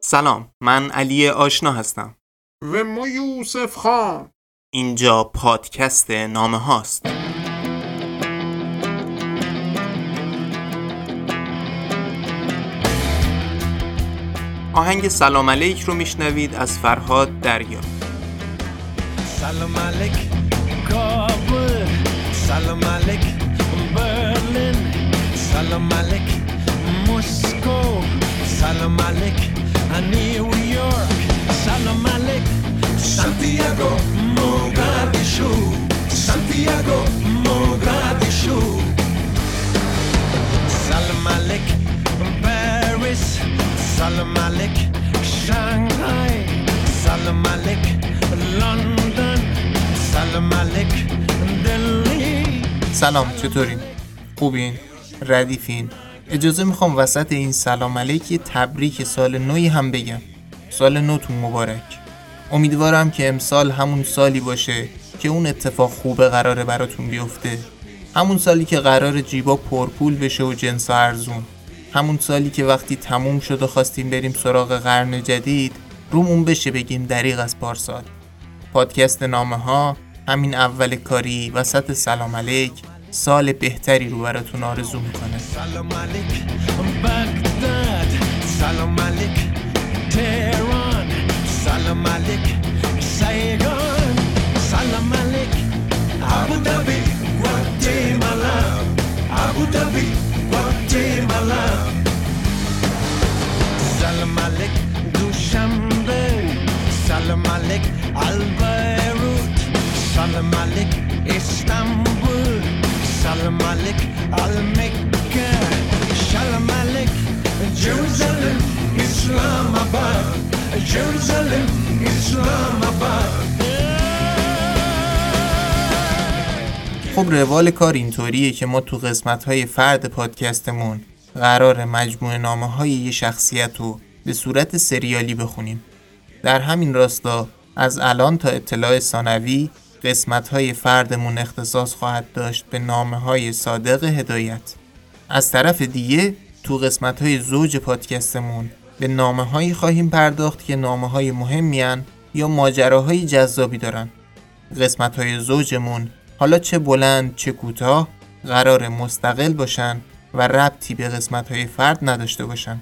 سلام من علی آشنا هستم. و ما یوسف خان. اینجا پادکست نامه هاست. آهنگ سلام علیک رو میشنوید از فرهاد دریا. سلام علیک سلام علیک برلین سلام علیک مسکو سلام علیک نیویورک سلام علیک سانتیاگو موگادیشو سانتیاگو موگادیشو سلام علیک پاریس سلام علیک شانگهای سلام علیک لندن سلام علیک دلی سلام چطورین؟ خوبین؟ ردیفین؟ اجازه می‌خوام وسط این سلام علیک تبریک سال نوی هم بگم سال نوتون مبارک امیدوارم که امسال همون سالی باشه که اون اتفاق خوبه قراره براتون بیفته همون سالی که قرار جیبا پرپول بشه و جنس ارزون همون سالی که وقتی تموم شد و خواستیم بریم سراغ قرن جدید رومون بشه بگیم دریغ از پارسال پادکست نامه ها همین اول کاری وسط سلام علیک سال بهتری رو براتون آرزو می‌کنه. سلام علیک بغداد. سلام علیک تهران. سلام علیک سیگان. سلام علیک ابوظبی گواتیمالا. ابوظبی گواتیمالا. سلام علیک دوشنبه. سلام علیک البیروت سلام علیک المکه سلام علیک جروزالم اسلام آباد جروزالم اسلام آباد خب روال کار اینطوریه که ما تو قسمت های فرد پادکستمون قرار مجموعه نامه های یه شخصیت رو به صورت سریالی بخونیم. در همین راستا از الان تا اطلاع ثانوی قسمت های فردمون اختصاص خواهد داشت به نامه های صادق هدایت. از طرف دیگه تو قسمت های زوج پادکستمون به نامه هایی خواهیم پرداخت که نامه های مهمی یا ماجراهای جذابی دارن. قسمت های زوجمون حالا چه بلند چه کوتاه قرار مستقل باشن و ربطی به قسمت های فرد نداشته باشن.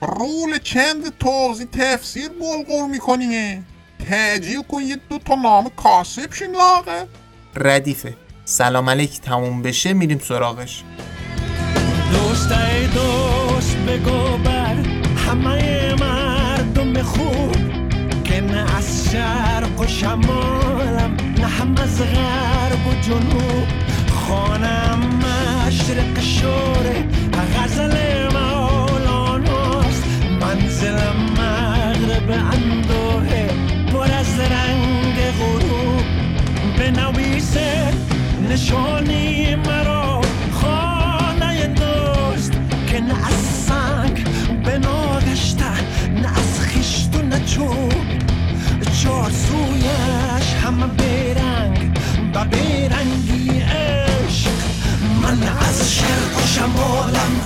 رول چند توضیح تفسیر بلغور میکنیه تجیل کن یه دو تا نام کاسب شیم لاغه ردیفه. سلام علیک تموم بشه میریم سراغش. دوستای دوست بگو بر همه مردم خوب. که نه از شرق و شمالم نه هم از غرب و جنوب. خانم مشرق شوره غزل مولاناست منزلم مغرب اندوه از رنگ غروب بنویسه نشانی مرا. خانه دوست که نه از سنگ بناگشته نه از خشت و نه چوب. چار سویش همه بیرنگ و بیرنگی عشق. من از شرق و شمالم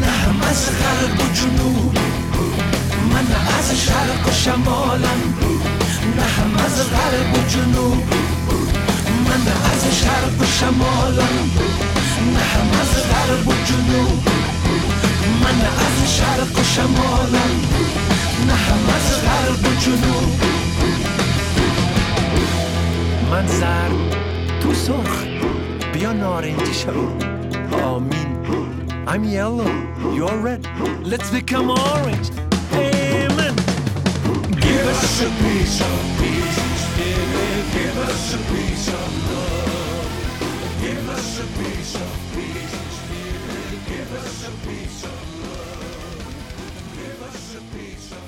نه از غرب و جنوب. من از شرق و شمالم. نه هم از غرب و جنوب من از شرق و شمالم نه هم از غرب و جنوب من از شرق و شمالم نه هم از غرب و جنوب من زرد تو سرخ. بیا نارنجی شو آمین. I'm yellow, you're red, let's become orange. Amen Give us a piece of peace Spirit, give us a piece of love Give us a piece of peace Spirit, give us a piece of love Give us a piece of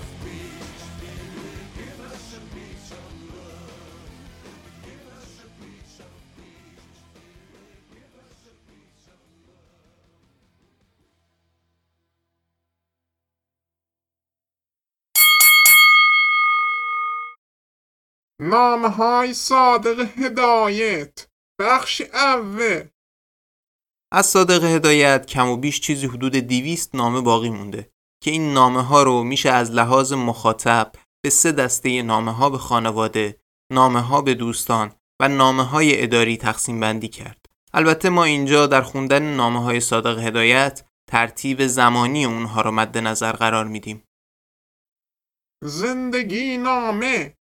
نامه های صادق هدایت بخش اول از صادق هدایت کم و بیش چیزی حدود دیویست نامه باقی مونده که این نامه ها رو میشه از لحاظ مخاطب به سه دسته نامه ها به خانواده، نامه ها به دوستان و نامه های اداری تقسیم بندی کرد. البته ما اینجا در خوندن نامه های صادق هدایت ترتیب زمانی اونها رو مد نظر قرار میدیم. زندگی نامه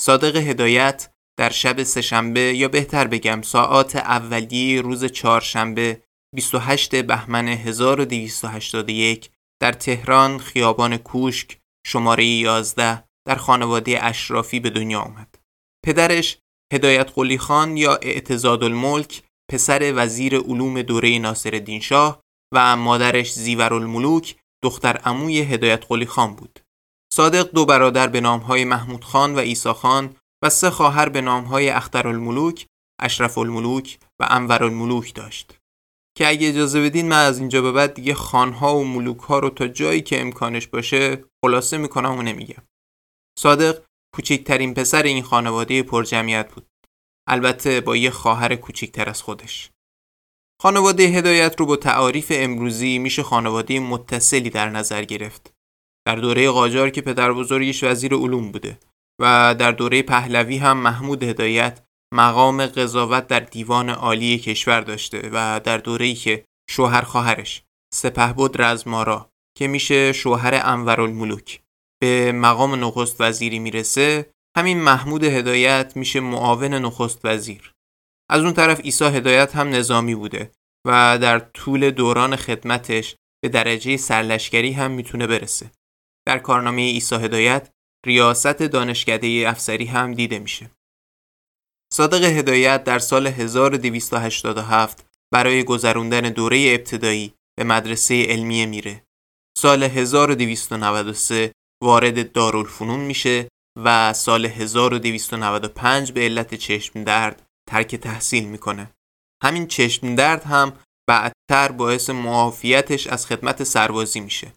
صادق هدایت در شب سهشنبه یا بهتر بگم ساعات اولیه روز چهارشنبه 28 بهمن 1281 در تهران خیابان کوشک شماره 11 در خانواده اشرافی به دنیا آمد. پدرش هدایت قلی خان یا اعتزاد الملک پسر وزیر علوم دوره ناصر شاه و مادرش زیور الملوک دختر عموی هدایت قلی خان بود. صادق دو برادر به نامهای محمود خان و ایسا خان و سه خواهر به نامهای اختر الملوک، اشرف الملوک و انور الملوک داشت. که اگه اجازه بدین من از اینجا به بعد دیگه خانها و ملوک ها رو تا جایی که امکانش باشه خلاصه می‌کنم و نمیگم. صادق کوچکترین پسر این خانواده پرجمعیت بود. البته با یه خواهر کوچکتر از خودش. خانواده هدایت رو با تعاریف امروزی میشه خانواده متصلی در نظر گرفت. در دوره قاجار که پدر بزرگش وزیر علوم بوده و در دوره پهلوی هم محمود هدایت مقام قضاوت در دیوان عالی کشور داشته و در دوره‌ای که شوهر خواهرش سپهبد رزمارا که میشه شوهر انورالملوک به مقام نخست وزیری می‌رسه همین محمود هدایت میشه معاون نخست وزیر. از اون طرف عیسی هدایت هم نظامی بوده و در طول دوران خدمتش به درجه سرلشکری هم می‌تونه برسه. در کارنامه عیسی هدایت ریاست دانشکده افسری هم دیده میشه صادق هدایت در سال 1287 برای گذروندن دوره ابتدایی به مدرسه علمیه میره. سال 1293 وارد دارالفنون میشه و سال 1295 به علت چشم درد ترک تحصیل می‌کنه. همین چشم درد هم بعدتر باعث معافیتش از خدمت سربازی میشه.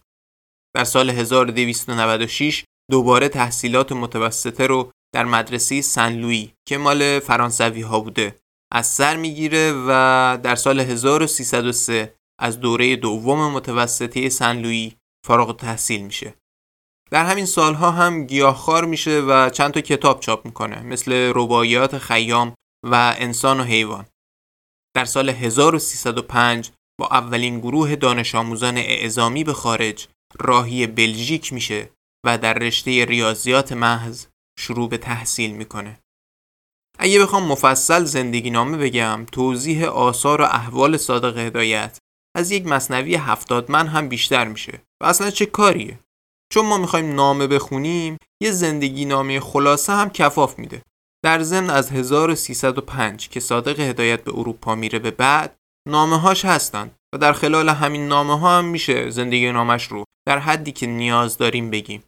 در سال 1296 دوباره تحصیلات متوسطه رو در مدرسه سن لویی که مال فرانسوی ها بوده از سر می‌گیره و در سال 1303 از دوره دوم متوسطه سن لویی فارغ تحصیل میشه. در همین سالها هم گیاهخوار میشه و چند تا کتاب چاپ می‌کنه مثل رباعیات خیام و انسان و حیوان. در سال 1305 با اولین گروه دانش آموزان اعزامی به خارج راهی بلژیک میشه و در رشته ریاضیات محض شروع به تحصیل می‌کنه. اگه بخوام مفصل زندگی نامه بگم توضیح آثار و احوال صادق هدایت از یک مصنوی هفتاد من هم بیشتر میشه و اصلا چه کاریه؟ چون ما می‌خوایم نامه بخونیم یه زندگی نامه خلاصه هم کفاف میده. در ضمن از 1305 که صادق هدایت به اروپا میره به بعد نامه هاش هستن. و در خلال همین نامه ها هم میشه زندگی نامش رو در حدی که نیاز داریم بگیم.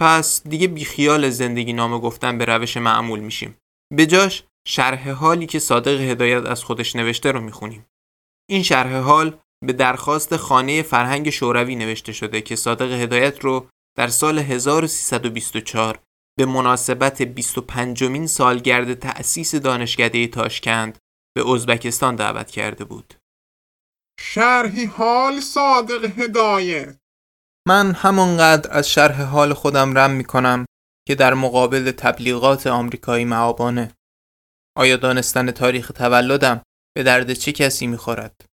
پس دیگه بیخیال زندگی نامه گفتن به روش معمول میشیم. به جاش شرح حالی که صادق هدایت از خودش نوشته رو می‌خونیم. این شرح حال به درخواست خانه فرهنگ شوروی نوشته شده که صادق هدایت رو در سال 1324 به مناسبت 25 مین سالگرد تأسیس دانشکده تاشکند به ازبکستان دعوت کرده بود. شرحی حال صادق هدایت. من همانقدر از شرح حال خودم رم می کنم که در مقابل تبلیغات آمریکایی معابانه. آیا دانستن تاریخ تولدم به درد چه کسی می‌خورد؟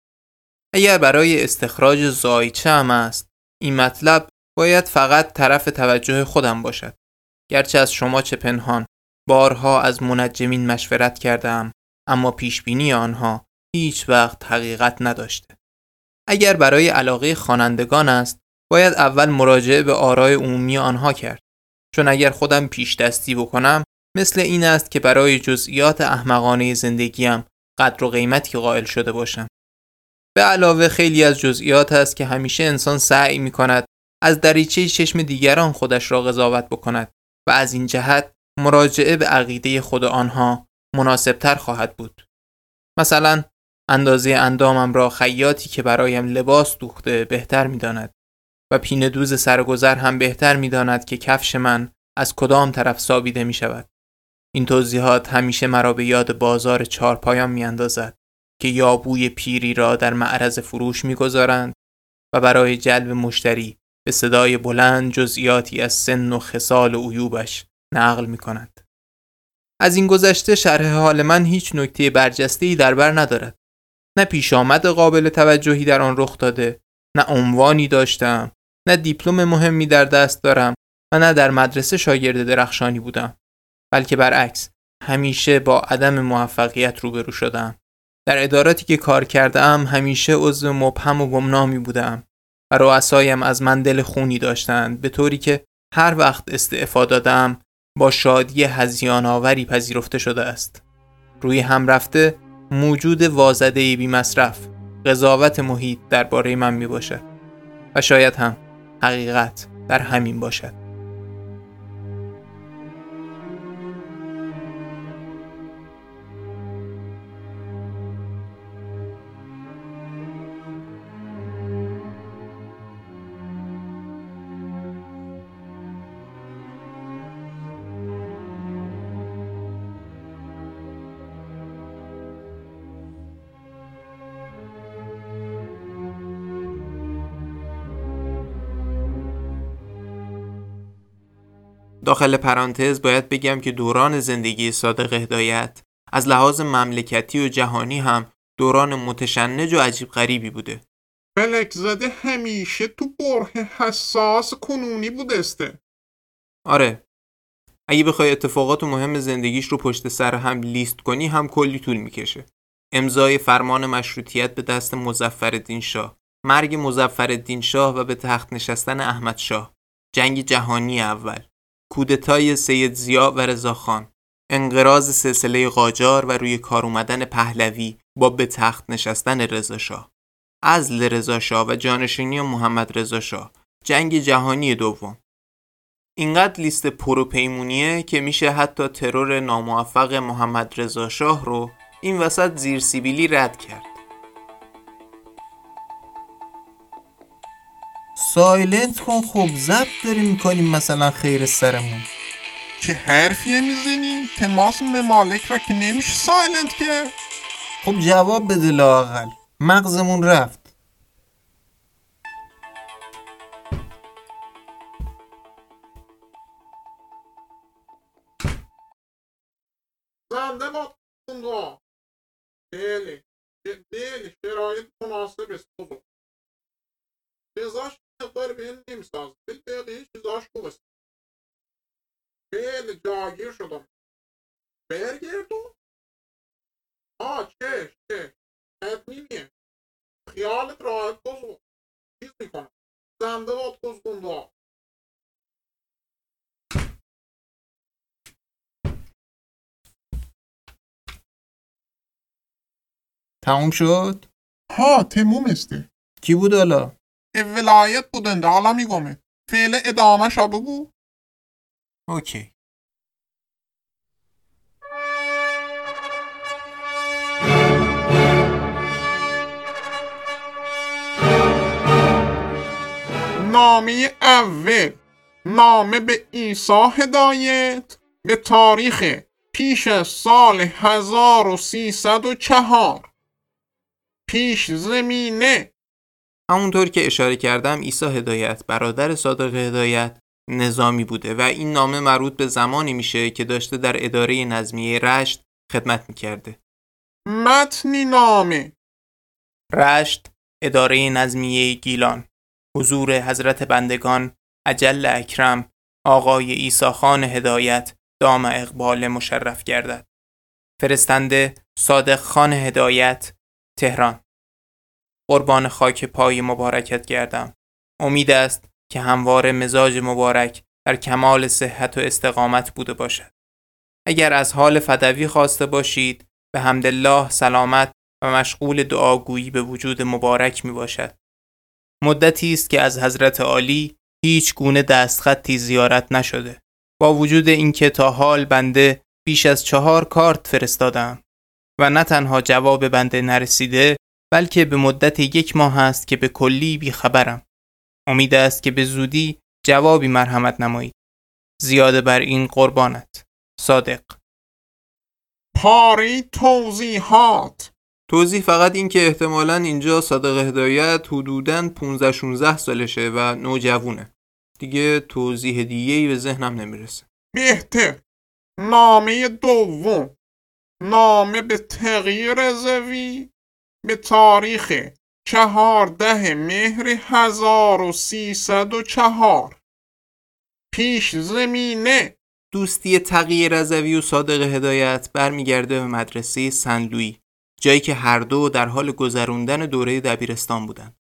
اگر برای استخراج زایچه هم است این مطلب باید فقط طرف توجه خودم باشد. گرچه از شما چه پنهان بارها از منجمین مشورت کردم اما پیشبینی آنها هیچ وقت حقیقت نداشته. اگر برای علاقه خوانندگان است باید اول مراجعه به آرای عمومی آنها کرد. چون اگر خودم پیش دستی بکنم مثل این است که برای جزئیات احمقانه زندگیم قدر و قیمتی قائل شده باشم. به علاوه خیلی از جزئیات است که همیشه انسان سعی می کند از دریچه چشم دیگران خودش را قضاوت بکند و از این جهت مراجعه به عقیده خود آنها مناسبتر خواهد بود. مثلا اندازه اندامم را خیاطی که برایم لباس دوخته بهتر می‌داند و پینه دوز سرگذر هم بهتر می داند که کفش من از کدام طرف سابیده می شود. این توضیحات همیشه مرا به یاد بازار چارپایان میاندازد که یابوی پیری را در معرض فروش می‌گذارند و برای جلب مشتری به صدای بلند جزئیاتی از سن و خصال و عیوبش نقل می کند. از این گذشته شرح حال من هیچ نکته برجسته ای در بر ندارد. نه پیش آمد قابل توجهی در آن رخ داده، نه عنوانی داشتم، نه دیپلم مهمی در دست دارم و نه در مدرسه شاگرد درخشانی بودم. بلکه برعکس همیشه با عدم موفقیت روبرو شدم. در اداراتی که کار کردم همیشه عضو مبهم و گمنامی بودم و رؤسایم از من دل خونی داشتند به طوری که هر وقت استعفا دادم با شادی هزیان آوری پذیرفته شده است روی هم رفته موجود وازده بی مصرف قضاوت محیط درباره من می باشد و شاید هم حقیقت در همین باشد. داخل پرانتز باید بگم که دوران زندگی صادق هدایت از لحاظ مملکتی و جهانی هم دوران متشنج و عجیب غریبی بوده. فلک زده همیشه تو بره حساس کنونی بودسته. آره. اگه بخوای اتفاقات مهم زندگیش رو پشت سر هم لیست کنی هم کلی طول می‌کشه. امضای فرمان مشروطیت به دست مزفر شاه مرگ مزفر شاه و به تخت نشستن احمد شاه. جنگ جهانی اول. کودتای سید زیا و رضاخان انقراض سلسله قاجار و روی کار اومدن پهلوی با به تخت نشستن رضاشاه ازل رضاشاه و جانشینی محمد رضاشاه جنگ جهانی دوم. اینقدر لیست پروپیمونیه که میشه حتی ترور ناموفق محمد رضاشاه رو این وسط زیر سیبیلی رد کرد. silent کن. خب ضبط داریم می‌کنیم مثلا خیر سرمون. چه حرفیه می‌زنی؟ تماس ممالک را که نمیشه silent که خب جواب بده لاقل مغزمون رفت. زنده بله بله شرایط مناسب است. بزاش مقدار به نمیساز بل بقیه چیزاش است خیلی جاگیر شدم برگردون آه چه چه. تدمیمیه خیالت راحت بزرگ چیز می‌کنم زنده باد کزگوندا تموم شد؟ ها تموم استه کی بود حالا؟ ولایت بودنده حالا میگمه فعل ادامه شا بگو. اوکی. نامه اول. نامه به عیسی هدایت. به تاریخ پیش از سال 1304 پیش زمینه. همونطور که اشاره کردم عیسی هدایت برادر صادق هدایت نظامی بوده و این نامه مربوط به زمانی میشه که داشته در اداره نظمیه رشت خدمت می‌کرده. متنی نامه. رشت اداره نظمیه گیلان. حضور حضرت بندگان اجل اکرم آقای ایسا خان هدایت دام اقبال مشرف گردد. فرستنده صادق خان هدایت تهران. قربان خاک پای مبارکت گردم. امید است که هموار مزاج مبارک در کمال صحت و استقامت بوده باشد. اگر از حال فدوی خواسته باشید به حمدالله سلامت و مشغول دعاگویی به وجود مبارک می باشد. مدتی است که از حضرت عالی هیچ گونه دستخطی زیارت نشده. با وجود اینکه تا حال بنده بیش از چهار کارت فرستادم و نه تنها جواب بنده نرسیده بلکه به مدت یک ماه است که به کلی بی خبرم. امید است که به زودی جوابی مرحمت نمایید. زیاده بر این قربانت. صادق. پاره توضیحات. توضیح فقط این که احتمالا اینجا صادق هدایت حدوداً 15 16 سالشه و نوجوونه. دیگه توضیح دیگه ای به ذهنم نمی‌رسه. بهتر. نامه دوم. نامه به تغییر رضوی به تاریخ چهارده مهر هزار و سیصد و چهار. پیش زمینه. دوستی تقیی رضوی و صادق هدایت برمیگرده به مدرسه سنلوی جایی که هر دو در حال گذروندن دوره دبیرستان بودن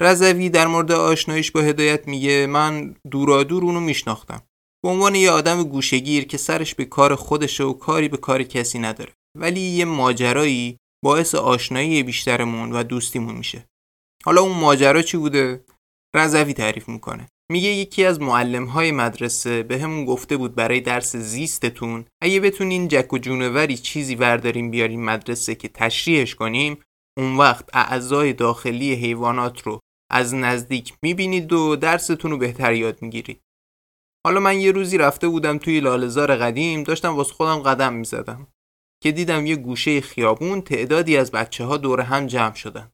رضوی در مورد آشناییش با هدایت میگه من دورادور اونو میشناختم. به عنوان یه آدم گوشگیر که سرش به کار خودشه و کاری به کار کسی نداره. ولی یه ماجرایی باعث آشنایی بیشترمون و دوستیمون میشه. حالا اون ماجرا چی بوده؟ رضوی تعریف می‌کنه. میگه یکی از معلم های مدرسه به همون گفته بود برای درس زیستتون اگه بتونین جک و جونوری چیزی ورداریم بیاریم مدرسه که تشریحش کنیم اون وقت اعضای داخلی حیوانات رو از نزدیک می‌بینید و درستون رو بهتر یاد می‌گیرید. حالا من یه روزی رفته بودم توی لالزار قدیم داشتم واسه خودم قدم می‌زدم. که دیدم یه گوشه خیابون تعدادی از بچه ها دور هم جمع شدن.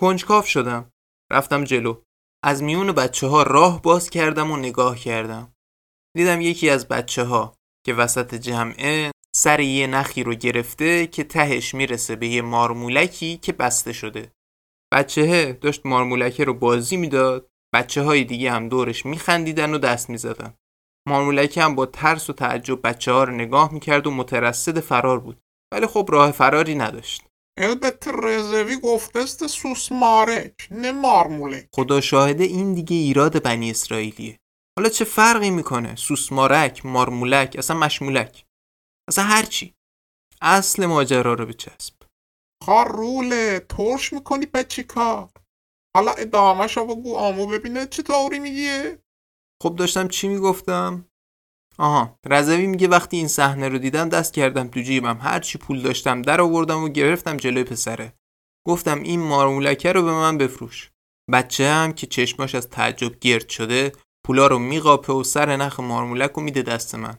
کنجکاف شدم. رفتم جلو. از میون بچه ها راه باز کردم و نگاه کردم. دیدم یکی از بچه ها که وسط جمعه سر یه نخی رو گرفته که تهش می‌رسه به یه مارمولکی که بسته شده. بچه داشت مارمولکه رو بازی می‌داد. بچه های دیگه هم دورش میخندیدن و دست می‌زدن. مارمولکه هم با ترس و تعجب بچه ها رو نگاه می‌کرد و مترصد فرار بود. ولی خب راه فراری نداشت. البته رزوی گفته است سوسمارک نه مارمولک. خدا شاهده این دیگه ایراد بنی اسرائیلیه. حالا چه فرقی می‌کنه؟ سوسمارک مارمولک اصلا مشمولک؟ اصلا هرچی اصل ماجرا رو بچسب. خار روله ترش می‌کنی بچه کار. حالا ادامه شو بگو آمو ببینه چطوری میگیه. خب داشتم چی می‌گفتم؟ آها. رضوی میگه وقتی این صحنه رو دیدم دست کردم تو جیبم. هر چی پول داشتم در آوردم و گرفتم جلوی پسره. گفتم این مارمولکه رو به من بفروش. بچه هم که چشماش از تعجب گرد شده پولا رو میقاپه و سر نخ مارمولک رو میده دست من.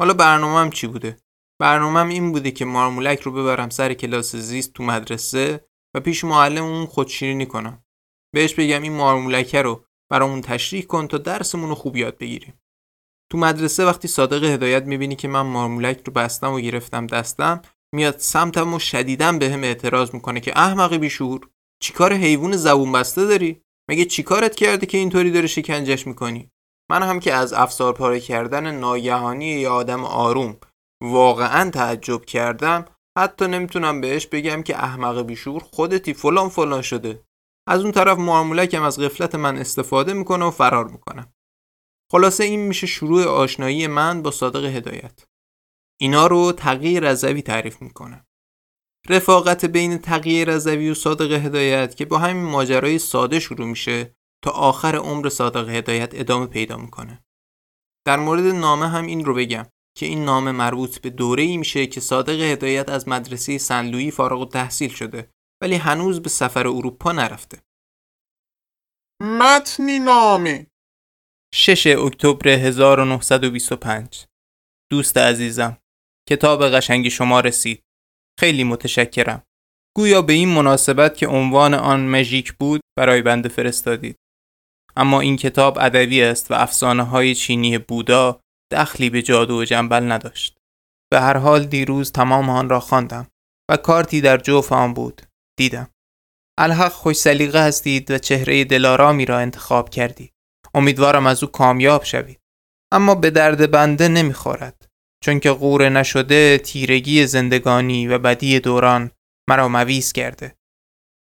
حالا برنامهم چی بوده؟ برنامهم این بوده که مارمولک رو ببرم سر کلاس زیست تو مدرسه و پیش معلم اون خودشیرینی کنم. بهش بگم این مارمولکه رو برامون تشریح کن تا درسمون رو خوب یاد بگیریم. تو مدرسه وقتی صادق هدایت می‌بینی که من مارمولک رو بستم و گرفتم دستم میاد سمتم و شدیدم به هم اعتراض می‌کنه که احمق بیشور چیکار حیوان زبون بسته داری؟ مگه چیکارت کرده که اینطوری داره شکنجش می‌کنی؟ من هم که از افسار پاره کردن ناگهانی یه آدم آروم واقعا تعجب کردم حتی نمی‌تونم بهش بگم که احمق بیشور خودتی فلان فلان شده. از اون طرف معاملکم از غفلت من استفاده می‌کنه و فرار می‌کنم خلاصه این میشه شروع آشنایی من با صادق هدایت. اینا رو تغییر رضوی تعریف می‌کنه. رفاقت بین تغییر رضوی و صادق هدایت که با همین ماجرای ساده شروع میشه تا آخر عمر صادق هدایت ادامه پیدا می‌کنه. در مورد نامه هم این رو بگم که این نامه مربوط به دوره ای میشه که صادق هدایت از مدرسه سنلویی فارغ و تحصیل شده ولی هنوز به سفر اروپا نرفته. متنی نامه. 6 اکتبر 1925 دوست عزیزم کتاب قشنگی شما رسید. خیلی متشکرم. گویا به این مناسبت که عنوان آن مژیک بود برای بنده فرستادید. اما این کتاب ادبی است و افسانه های چینی بودا دخلی به جادو و جنبل نداشت. به هر حال دیروز تمام آن را خواندم و کارتی در جوف آن بود. دیدم. الحق خوش سلیقه هستید و چهره دلارامی را انتخاب کردید. امیدوارم از او کامیاب شوید. اما به درد بنده نمی‌خورد چون که قوره نشده تیرگی زندگانی و بدی دوران مرا مویز کرده.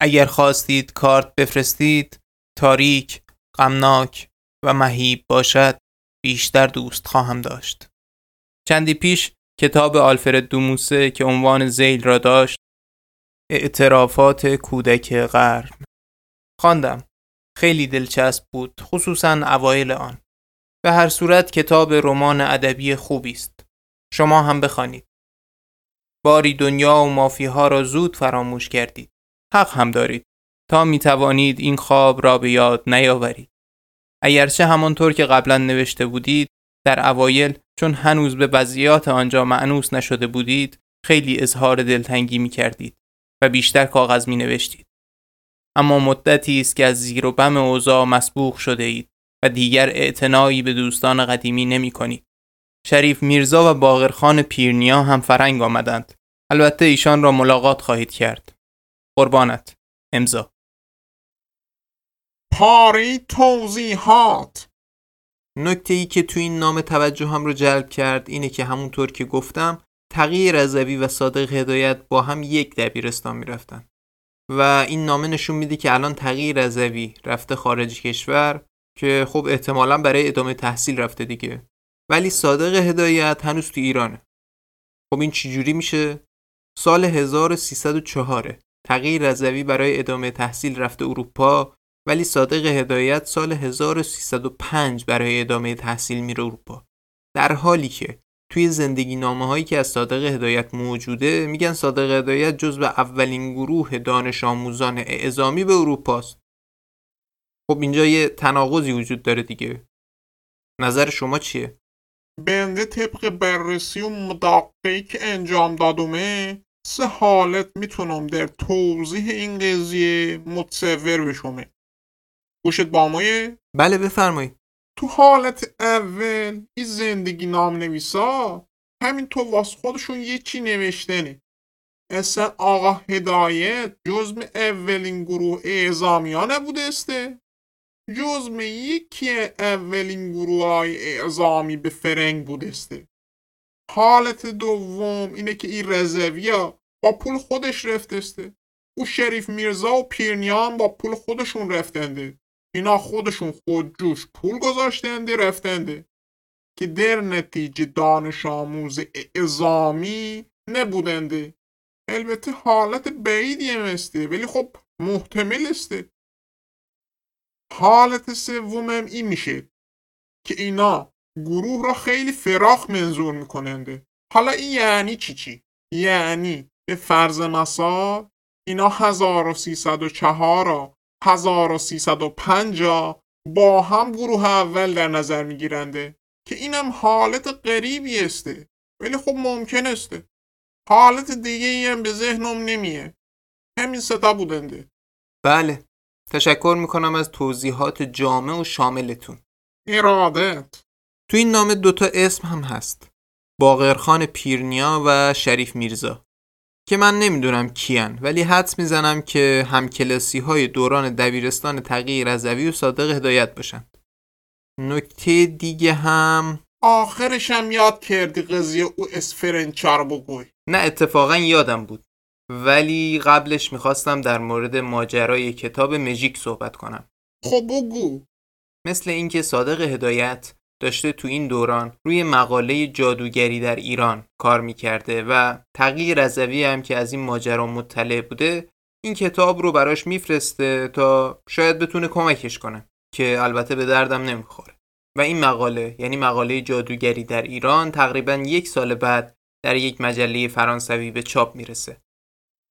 اگر خواستید کارت بفرستید تاریک غمناک و مهیب باشد بیشتر دوست خواهم داشت. چندی پیش کتاب آلفرد دوموسه که عنوان زیل را داشت اعترافات کودک غرب. خواندم. خیلی دلچسب بود خصوصا اوایل آن. به هر صورت کتاب رمان ادبی خوبی است. شما هم بخوانید. باری دنیا و مافیها را زود فراموش کردید. حق هم دارید. تا می توانید این خواب را به یاد نیاورید. اگرچه همانطور که قبلا نوشته بودید در اوایل چون هنوز به وضعیات آنجا معنوس نشده بودید خیلی اظهار دلتنگی می کردید و بیشتر کاغذ می نوشتید. اما مدتی است که از زیر و بم اوضاع مسبوق شده اید و دیگر اعتنایی به دوستان قدیمی نمی کنید. شریف میرزا و باغرخان پیرنیا هم فرنگ آمدند. البته ایشان را ملاقات خواهید کرد. قربانت. امضا. پاری توضیحات نکته ای که تو این نام توجه هم رو جلب کرد اینه که همونطور که گفتم تقیی رضوی و صادق هدایت با هم یک دبیرستان می‌رفتن و این نامه نشون میده که الان تقی رضوی رفته خارج کشور که خب احتمالا برای ادامه تحصیل رفته دیگه. ولی صادق هدایت هنوز تو ایرانه. خب این چجوری میشه؟ سال 1304 تقی رضوی برای ادامه تحصیل رفته اروپا ولی صادق هدایت سال 1305 برای ادامه تحصیل میره اروپا. در حالی که توی زندگی نامه هایی که از صادق هدایت موجوده میگن صادق هدایت جزو اولین گروه دانش آموزان اعزامی به اروپاست خب اینجا یه تناقضی وجود داره دیگه نظر شما چیه؟ بنده طبق بررسی و مدققی که انجام دادمه سه حالت می‌تونم در توضیح این قضیه متصور بشمه گوشت با مایه؟ بله بفرمایید تو حالت اول این زندگی نام نویسا همین تو واس خودشون یه چی نوشتنه اصلا آقا هدایت جزم اولین گروه اعزامیان نبوده استه. جزم یکی اولین گروه های اعزامی به فرنگ بودسته حالت دوم اینه که این رزویا با پول خودش رفتسته او شریف میرزا و پیرنیان با پول خودشون رفتنده. اینا خودشون خودجوش پول گذاشتنده رفتنده که در نتیجه دانش آموز اعزامی نبودنده البته حالت بعیدی مسته ولی خب محتمل استه حالت سومم این میشه که اینا گروه را خیلی فراخ منظور میکننده حالا این یعنی چی چی؟ یعنی به فرض مثال اینا 1304 را 1350 با هم گروه اول در نظر میگیرنده که اینم حالت غریبی استه ولی خب ممکن استه. حالت دیگه ای هم به ذهنم نمیه. همین ستا بودنده. بله. تشکر می‌کنم از توضیحات جامع و شاملتون. ارادت. تو این نامه دوتا اسم هم هست. باقرخان پیرنیا و شریف میرزا. که من نمی‌دونم کیان ولی حدس می‌زنم که همکلاسی های دوران دبیرستان تغییر رضوی و صادق هدایت باشند نکته دیگه هم؟ آخرش هم یاد کردی قضیه او اسفرنچار بگوی. نه اتفاقا یادم بود. ولی قبلش می‌خواستم در مورد ماجرای کتاب مژیک صحبت کنم. خب بگو. مثل اینکه صادق هدایت داشته تو این دوران روی مقاله جادوگری در ایران کار می‌کرده و تغییر رضوی هم که از این ماجرا مطلع بوده این کتاب رو براش میفرسته تا شاید بتونه کمکش کنه که البته به دردم نمی‌خوره. و این مقاله یعنی مقاله جادوگری در ایران تقریبا یک سال بعد در یک مجله فرانسوی به چاپ می‌رسه.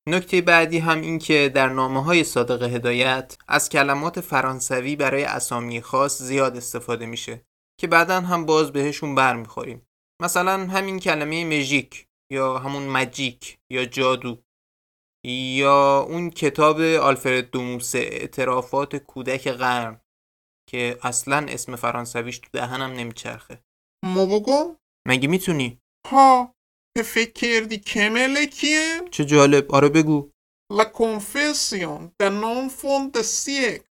نکته بعدی هم این که در نامه های صادق هدایت از کلمات فرانسوی برای اسامی خاص زیاد استفاده میشه. که بعدا هم باز بهشون برمیخوریم. مثلا همین کلمه مژیک یا همون مجیک یا جادو یا اون کتاب آلفرد دوموس اعترافات کودک قرن که اصلا اسم فرانسویش تو دهنم نمیچرخه. ما بگو مگه می‌تونی؟ ها به فکر کردی کمله کیه؟ چه جالب. آره بگو. La confession de non fond de siècle.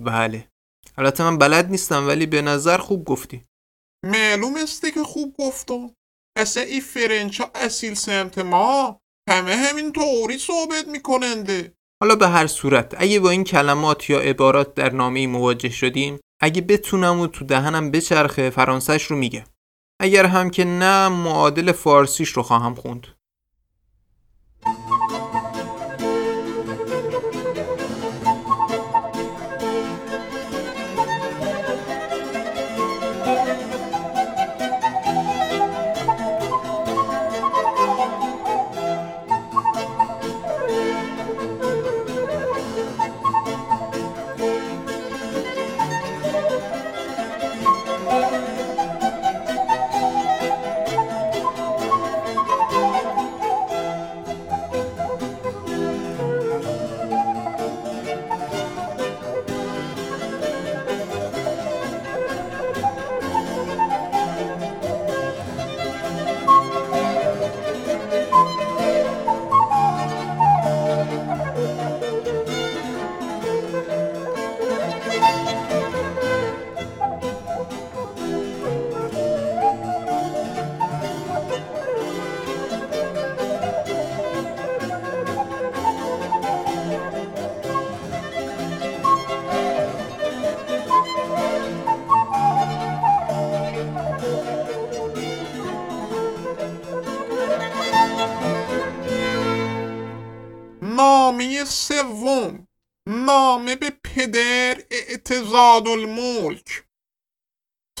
بله. البته من بلد نیستم ولی به نظر خوب گفتی. معلوم استه که خوب گفتم اصلا این فرنچ ها اصیل سمت ما همه همین طوری صحبت میکننده. حالا به هر صورت اگه با این کلمات یا عبارات در نامه مواجه شدیم اگه بتونم و تو دهنم بچرخه فرانسهش رو میگم اگر هم که نه معادل فارسیش رو خواهم خوند.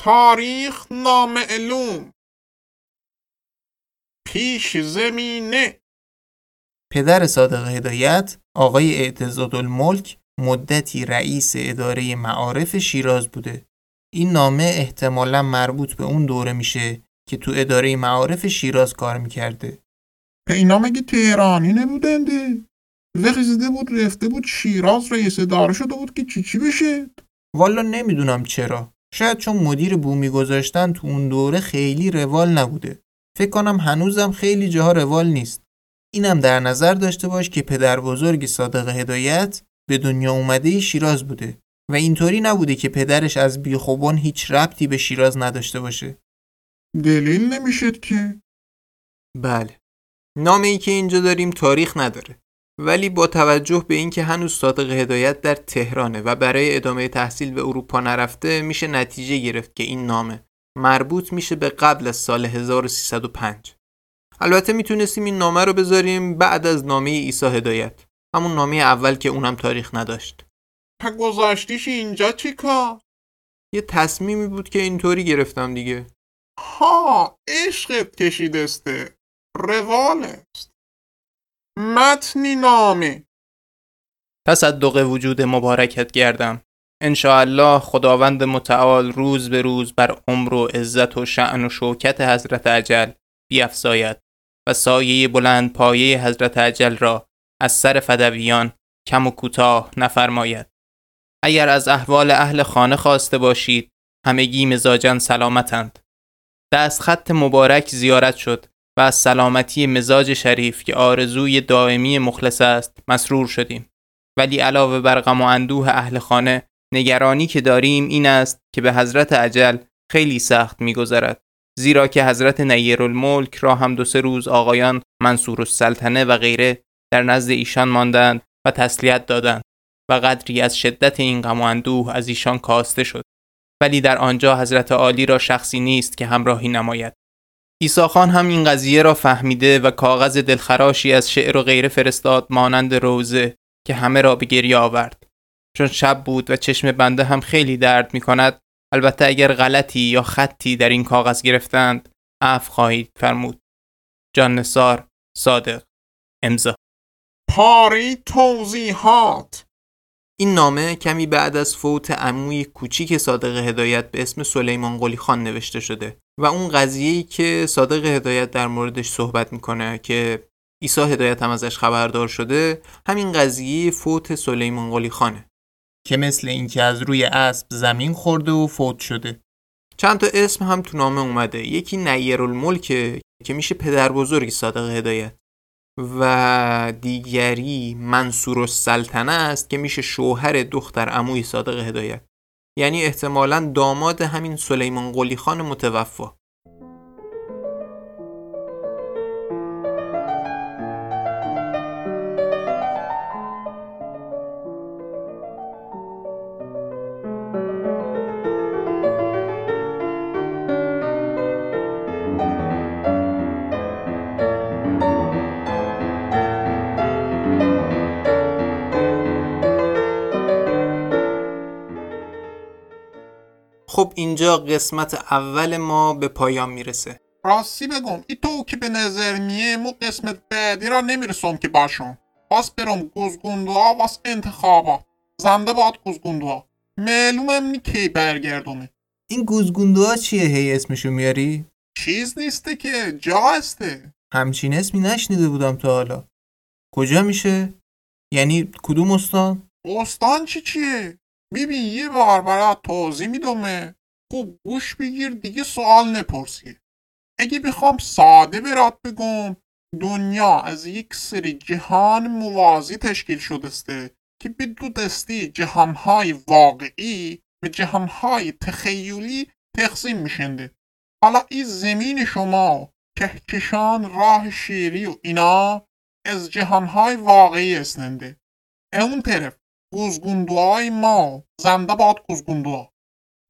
تاریخ نامعلوم. پیش زمینه. پدر صادق هدایت آقای اعتزاد الملک مدتی رئیس اداره معارف شیراز بوده. این نامه احتمالا مربوط به اون دوره میشه که تو اداره معارف شیراز کار می‌کرده. اینا مگه تهرانی نبودنده زده بود رفته بود شیراز رئیس اداره شده بود که چی چی بشه؟ والا نمی‌دونم چرا. شاید چون مدیر بومی گذاشتن تو اون دوره خیلی روال نبوده. فکر کنم هنوزم خیلی جاها روال نیست. اینم در نظر داشته باش که پدر بزرگ صادق هدایت به دنیا اومده شیراز بوده و اینطوری نبوده که پدرش از بیخوبان هیچ ربطی به شیراز نداشته باشه. دلیل نمی‌شد که؟ بله. نامه ای که اینجا داریم تاریخ نداره. ولی با توجه به اینکه هنوز صادق هدایت در تهرانه و برای ادامه تحصیل به اروپا نرفته میشه نتیجه گرفت که این نامه مربوط میشه به قبل از سال 1305 البته می‌تونستیم این نامه رو بذاریم بعد از نامه عیسی هدایت. همون نامه اول که اونم تاریخ نداشت. پا گذاشتیش اینجا چی کار؟ یه تصمیمی بود که اینطوری گرفتم دیگه. ها عشقت کشیدسته. روال است متنی نامه. تصدق وجود مبارکت گردم. الله خداوند متعال روز به روز بر عمر و عزت و شعن و شوکت حضرت عجل بیافزاید و سایه بلند پایه حضرت عجل را از سر فدویان کم و کوتاه نفرماید. اگر از احوال اهل خانه خواسته باشید همگی مزاجن سلامتند. دست خط مبارک زیارت شد. و از سلامتی مزاج شریف که آرزوی دائمی مخلص است مسرور شدیم. ولی علاوه بر غم و اندوه اهل خانه نگرانی که داریم این است که به حضرت عجل خیلی سخت میگذرد. زیرا که حضرت نیر الملک را هم دو سه روز آقایان منصور السلطنه و غیره در نزد ایشان ماندند و تسلیت دادند و قدری از شدت این غم و اندوه از ایشان کاسته شد. ولی در آنجا حضرت عالی را شخصی نیست که همراهی نماید. ایسا خان هم این قضیه را فهمیده و کاغذ دلخراشی از شعر و غیره فرستاد مانند روزه که همه را به گریه آورد. چون شب بود و چشم بنده هم خیلی درد می کند البته اگر غلطی یا خطی در این کاغذ گرفتند عفو خواهید فرمود. جان نصار صادق امضا. پاری توضیحات. این نامه کمی بعد از فوت عموی کوچیک صادق هدایت به اسم سلیمان قلی خان نوشته شده. و اون قضیه‌ای که صادق هدایت در موردش صحبت می‌کنه که عیسی هدایت هم ازش خبردار شده همین قضیه فوت سلیمان قلی خانه. که مثل اینکه از روی اسب زمین خورده و فوت شده. چند تا اسم هم تو نامه اومده. یکی نیر الملکه که میشه پدر بزرگی صادق هدایت و دیگری منصور السلطنه است که میشه شوهر دختر عموی صادق هدایت. یعنی احتمالا داماد همین سلیمان قلی خان متوفا اینجا قسمت اول ما به پایان می‌رسه. راستی بگم ای تو که به نظر میه مو قسمت بعدی را نمی‌رسم که باشم. باز برم گزگوندوها واس انتخابات زنده باد گزگوندوها معلومم نی کی برگردونه. این گوزگوندوها چیه؟ هی اسمشو میاری؟ چیز نیسته که جا هسته. همچین اسمی نشنیده بودم تا حالا. کجا میشه؟ یعنی کدوم استان؟ استان چی چیه؟ ببین یه بار برات توضیح میدومه خوب گوش بگیر دیگه سوال نپرسی. اگه بخوام ساده برات بگم دنیا از یک سری جهان موازی تشکیل شده است که به دو دستی جهانهای واقعی به جهانهای تخیلی تقسیم میشنده. حالا این زمین شما کهکشان راه شیری و اینا از جهانهای واقعی هستنده اون طرف گوزگوندوهای ما زنده باد گوزگوندوها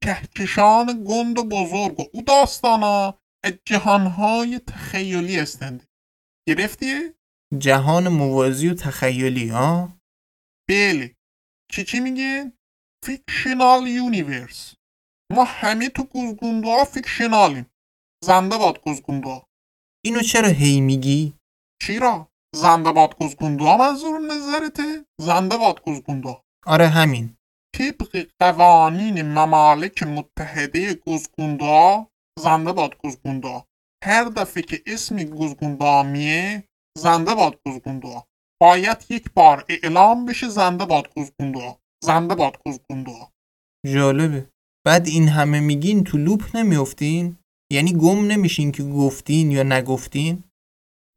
کهکشان گند و بزرگ و او داستانا از جهانهای تخیلی هستند گرفتی؟ جهان موازی و تخیلی ها بله. چی چی میگه؟ fictional universe. ما همه تو گوزگونده ها fictional یم. زنده باد گوزگونده ها اینو چرا هی میگی؟ چی را؟ زنده باد گوزگونده ها منظور نظرته؟ زنده باد گوزگونده ها آره همین. طبق قوانین ممالک متحده گوزگونده ها زنده باد گوزگونده ها هر دفعه که اسم گوزگونده ها میه زنده باد گوزگونده ها باید یک بار اعلام بشه زنده باد گوزگونده ها زنده باد گوزگونده ها جالبه. بعد این همه میگین تو لوپ نمیافتین؟ یعنی گم نمیشین که گفتین یا نگفتین؟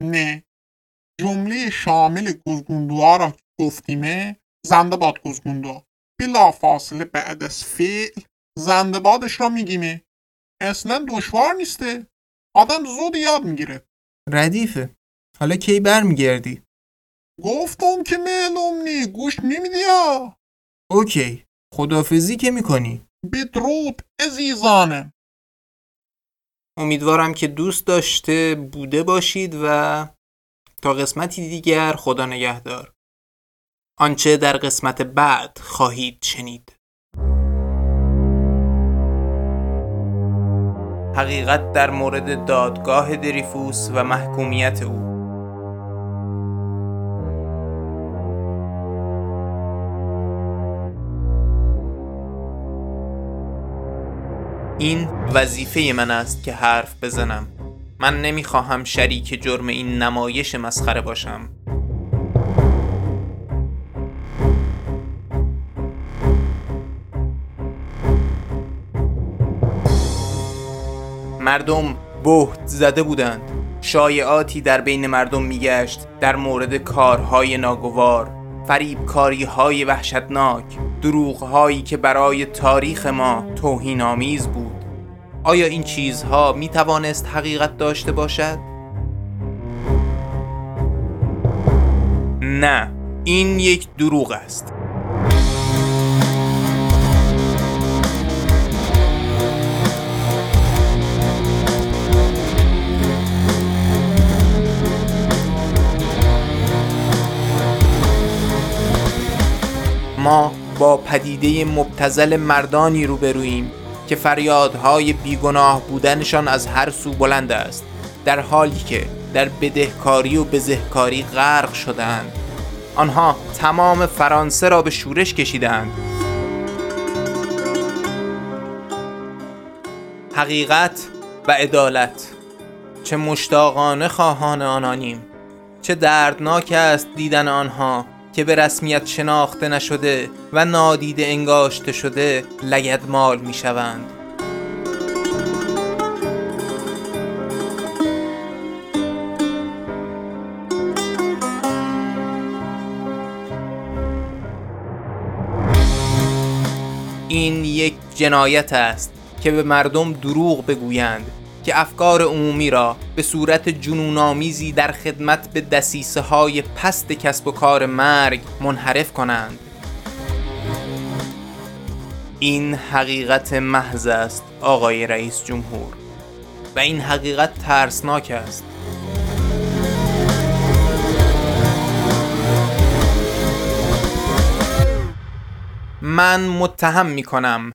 نه. جمله شامل گوزگونده ها را که گفتیمه زنده باد گوزگونده ها بلا فاصله بعد از فعل زنده بادش را میگیمه اصلا دشوار نیسته. آدم زود یاد می‌گیره. ردیفه. حالا کی برمیگردی؟ گفتم که معلوم نی گوش نمیدی ها اوکی. خدافزی که می‌کنی. بدرود عزیزانم امیدوارم که دوست داشته بوده باشید و تا قسمتی دیگر خدا نگهدار. آنچه در قسمت بعد خواهید شنید. حقیقت در مورد دادگاه دریفوس و محکومیت او. این وظیفه من است که حرف بزنم. من نمی‌خواهم شریک جرم این نمایش مسخره باشم. مردم بهت زده بودند. شایعاتی در بین مردم میگشت در مورد کارهای ناگوار فریبکاری های وحشتناک دروغ هایی که برای تاریخ ما توهین آمیز بود. آیا این چیزها می توانست حقیقت داشته باشد؟ نه این یک دروغ است. ما با پدیده مبتزل مردانی روبرویم که فریادهای بیگناه بودنشان از هر سو بلند است در حالی که در بدهکاری و بزهکاری غرق شدهاند. آنها تمام فرانسه را به شورش کشیدند حقیقت و عدالت. چه مشتاقانه خواهان آنانیم. چه دردناک است دیدن آنها. که به رسمیت شناخته نشده و نادیده انگاشته شده لگدمال می شوند. این یک جنایت است که به مردم دروغ بگویند که افکار عمومی را به صورت جنونآمیزی در خدمت به دسیسه های پست کسب و کار مرگ منحرف کنند. این حقیقت محض است آقای رئیس جمهور. و این حقیقت ترسناک است. من متهم می کنم